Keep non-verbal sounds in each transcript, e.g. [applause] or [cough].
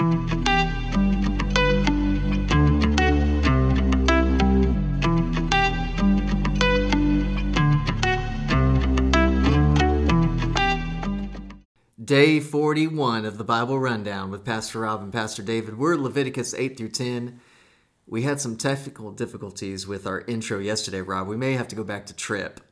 Day 41 of the Bible Rundown with Pastor Rob and Pastor David. We're Leviticus 8 through 10. We had some technical difficulties with our intro yesterday, Rob. We may have to go back to Trip.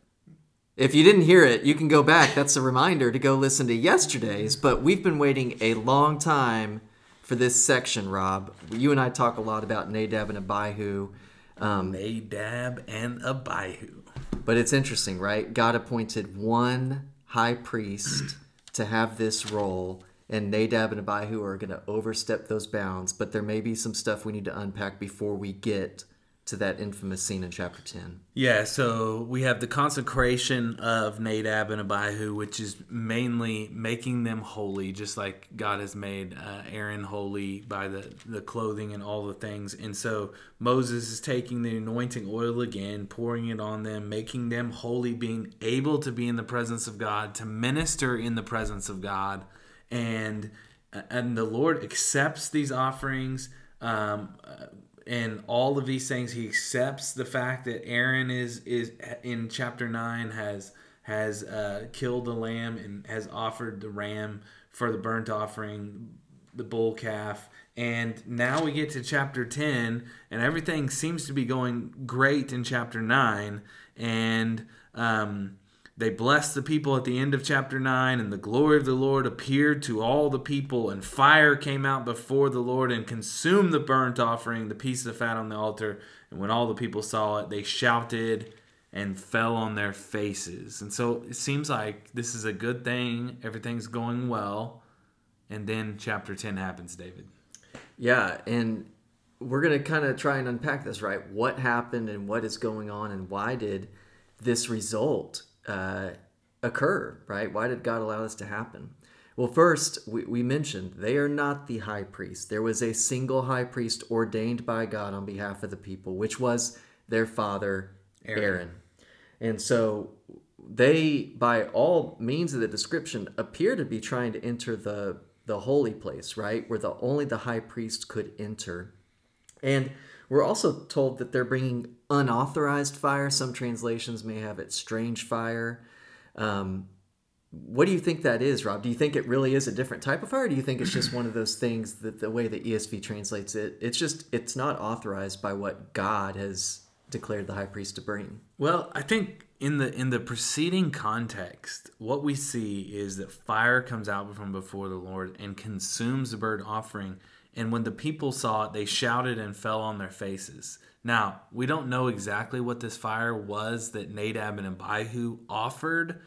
If you didn't hear it, you can go back. That's a reminder to go listen to yesterday's, but we've been waiting a long time for this section, Rob. You and I talk a lot about Nadab and Abihu. Um, Nadab and Abihu. But it's interesting, right? God appointed one high priest [clears throat] to have this role, and Nadab and Abihu are going to overstep those bounds. But there may be some stuff we need to unpack before we get to that infamous scene in chapter 10. Yeah, so we have the consecration of Nadab and Abihu, which is mainly making them holy, just like God has made uh, Aaron holy by the, the clothing and all the things. And so Moses is taking the anointing oil again, pouring it on them, making them holy, being able to be in the presence of God, to minister in the presence of God. And, and the Lord accepts these offerings. Um, uh, and all of these things he accepts the fact that aaron is is in chapter 9 has has uh, killed the lamb and has offered the ram for the burnt offering the bull calf. And now we get to chapter 10 and everything seems to be going great in chapter 9 and um, they blessed the people at the end of chapter 9, and the glory of the Lord appeared to all the people, and fire came out before the Lord and consumed the burnt offering, the piece of fat on the altar. And when all the people saw it, they shouted and fell on their faces. And so it seems like this is a good thing. Everything's going well. And then chapter 10 happens, David. Yeah, and we're going to kind of try and unpack this, right? What happened and what is going on, and why did this result uh, occur, right? Why did God allow this to happen? Well, first, we, we mentioned they are not the high priest. There was a single high priest ordained by God on behalf of the people, which was their father, Aaron. Aaron. And so they, by all means of the description, appear to be trying to enter the, the holy place, right? Where the only the high priest could enter. And we're also told that they're bringing unauthorized fire. Some translations may have it strange fire. Um, what do you think that is, Rob? Do you think it really is a different type of fire? Do you think it's just one of those things that the way the ESV translates it, it's just it's not authorized by what God has declared the high priest to bring? Well, I think in the in the preceding context, what we see is that fire comes out from before the Lord and consumes the burnt offering and when the people saw it, they shouted and fell on their faces. Now, we don't know exactly what this fire was that Nadab and Abihu offered,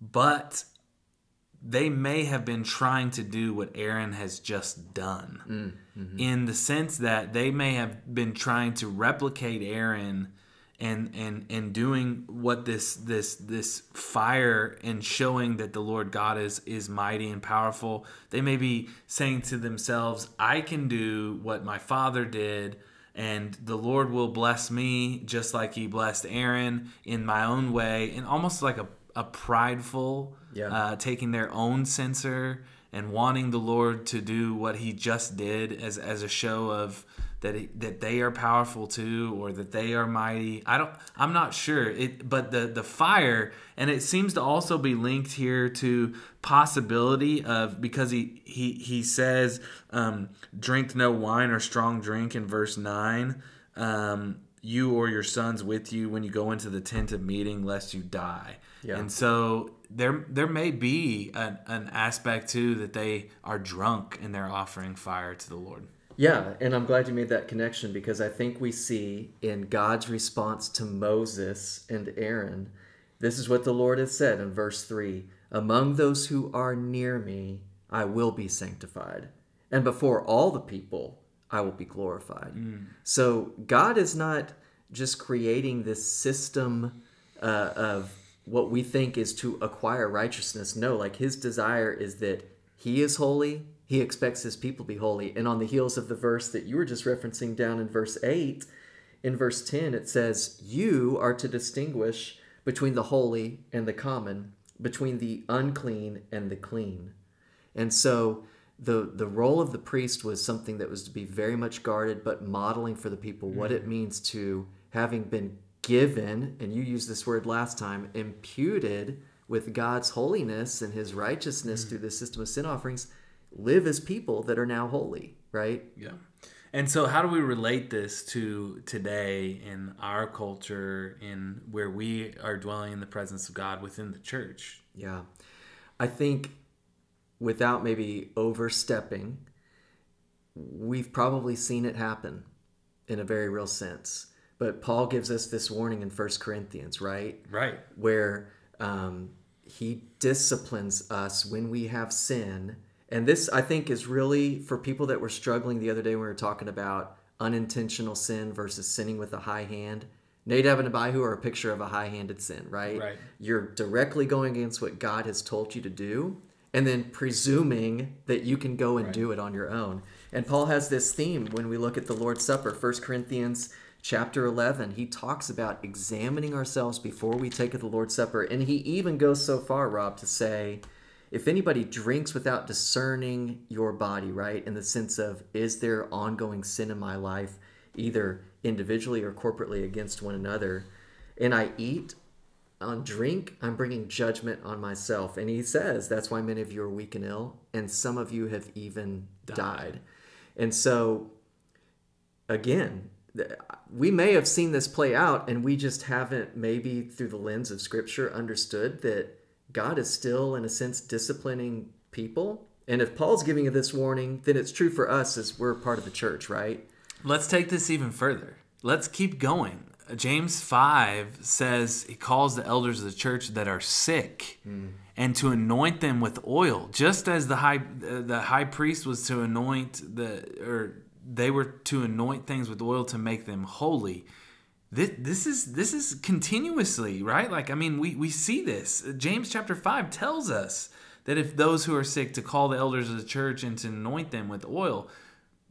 but they may have been trying to do what Aaron has just done. Mm, mm-hmm. In the sense that they may have been trying to replicate Aaron and and and doing what this this this fire and showing that the Lord God is is mighty and powerful. They may be saying to themselves, "I can do what my father did." and the Lord will bless me just like He blessed Aaron in my own way, and almost like a, a prideful, yeah. uh, taking their own censer and wanting the Lord to do what He just did as as a show of that that they are powerful too or that they are mighty. I don't i'm not sure. It but the the fire and it seems to also be linked here to possibility of because he he he says um, drink no wine or strong drink in verse 9 um, you or your sons with you when you go into the tent of meeting lest you die. Yeah. and so there there may be an, an aspect too that they are drunk and they're offering fire to the lord yeah, and I'm glad you made that connection because I think we see in God's response to Moses and Aaron, this is what the Lord has said in verse 3 Among those who are near me, I will be sanctified, and before all the people, I will be glorified. Mm. So God is not just creating this system uh, of what we think is to acquire righteousness. No, like his desire is that he is holy he expects his people to be holy. And on the heels of the verse that you were just referencing down in verse 8, in verse 10, it says, You are to distinguish between the holy and the common, between the unclean and the clean. And so the the role of the priest was something that was to be very much guarded, but modeling for the people what mm-hmm. it means to having been given, and you used this word last time, imputed with God's holiness and His righteousness mm-hmm. through the system of sin offerings, live as people that are now holy, right? Yeah. And so, how do we relate this to today in our culture, in where we are dwelling in the presence of God within the church? Yeah. I think without maybe overstepping, we've probably seen it happen in a very real sense. But Paul gives us this warning in First Corinthians, right? Right. Where um, he disciplines us when we have sin. And this, I think, is really for people that were struggling the other day when we were talking about unintentional sin versus sinning with a high hand. Nadab and Abihu are a picture of a high handed sin, right? Right. You're directly going against what God has told you to do and then presuming that you can go and Right. do it on your own. And Paul has this theme when we look at the Lord's Supper, 1 Corinthians chapter 11. He talks about examining ourselves before we take the Lord's Supper. And he even goes so far, Rob, to say, if anybody drinks without discerning your body, right, in the sense of, is there ongoing sin in my life, either individually or corporately against one another, and I eat, on drink, I'm bringing judgment on myself. And he says that's why many of you are weak and ill, and some of you have even died. And so, again, we may have seen this play out, and we just haven't, maybe through the lens of Scripture, understood that God is still, in a sense, disciplining people. And if Paul's giving you this warning, then it's true for us as we're part of the church, right? Let's take this even further. Let's keep going. James 5 says he calls the elders of the church that are sick and to anoint them with oil just as the high uh, the high priest was to anoint the or they were to anoint things with oil to make them holy this, this is this is continuously right? Like i mean we we see this. James chapter 5 tells us that if those who are sick to call the elders of the church and to anoint them with oil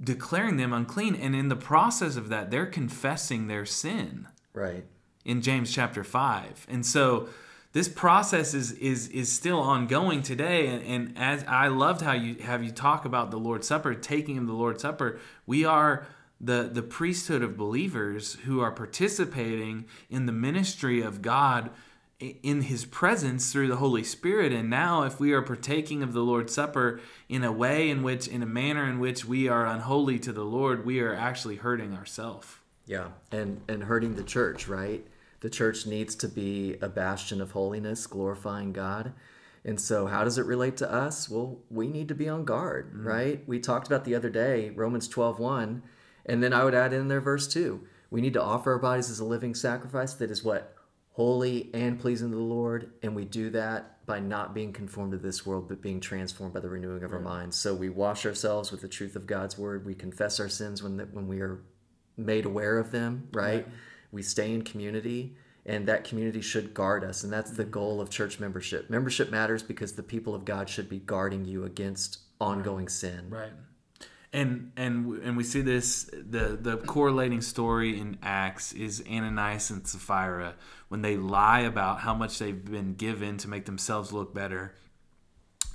declaring them unclean. And in the process of that they're confessing their sin. Right. in James chapter 5. And so this process is is is still ongoing today. And, and as I loved how you have you talk about the Lord's Supper, taking of the Lord's Supper, we are the the priesthood of believers who are participating in the ministry of God in his presence through the Holy Spirit and now if we are partaking of the Lord's Supper in a way in which in a manner in which we are unholy to the Lord, we are actually hurting ourselves. Yeah, and and hurting the church, right? The church needs to be a bastion of holiness, glorifying God. And so how does it relate to us? Well, we need to be on guard, mm. right? We talked about the other day, Romans 12:1, and then I would add in there verse 2. We need to offer our bodies as a living sacrifice that is what holy and pleasing to the Lord, and we do that by not being conformed to this world but being transformed by the renewing of our minds. So we wash ourselves with the truth of God's word. We confess our sins when when we are made aware of them, right? We stay in community, and that community should guard us. And that's the mm-hmm. goal of church membership. Membership matters because the people of God should be guarding you against ongoing sin. Right. And and and we see this the the correlating story in Acts is Ananias and Sapphira when they lie about how much they've been given to make themselves look better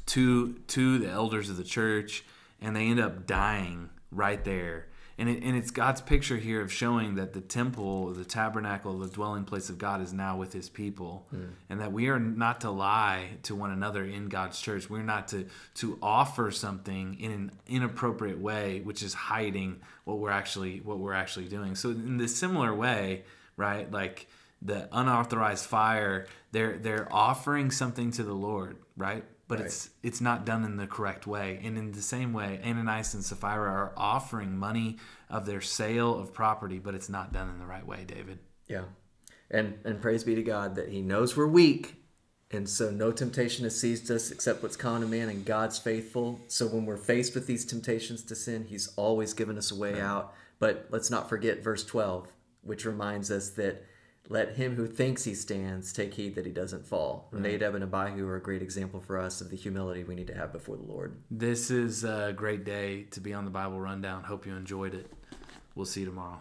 to to the elders of the church and they end up dying right there. And, it, and it's God's picture here of showing that the temple, the tabernacle, the dwelling place of God is now with his people. Hmm. And that we are not to lie to one another in God's church. We're not to, to offer something in an inappropriate way, which is hiding what we're actually what we're actually doing. So in this similar way, right, like the unauthorized fire, they're they're offering something to the Lord, right? But Right. it's it's not done in the correct way. And in the same way, Ananias and Sapphira are offering money of their sale of property, but it's not done in the right way, David. Yeah. And and praise be to God that He knows we're weak. And so no temptation has seized us except what's common to man, and God's faithful. So when we're faced with these temptations to sin, He's always given us a way out. But let's not forget verse 12, which reminds us that let him who thinks he stands take heed that he doesn't fall. Nadab and Abihu are a great example for us of the humility we need to have before the Lord. This is a great day to be on the Bible Rundown. Hope you enjoyed it. We'll see you tomorrow.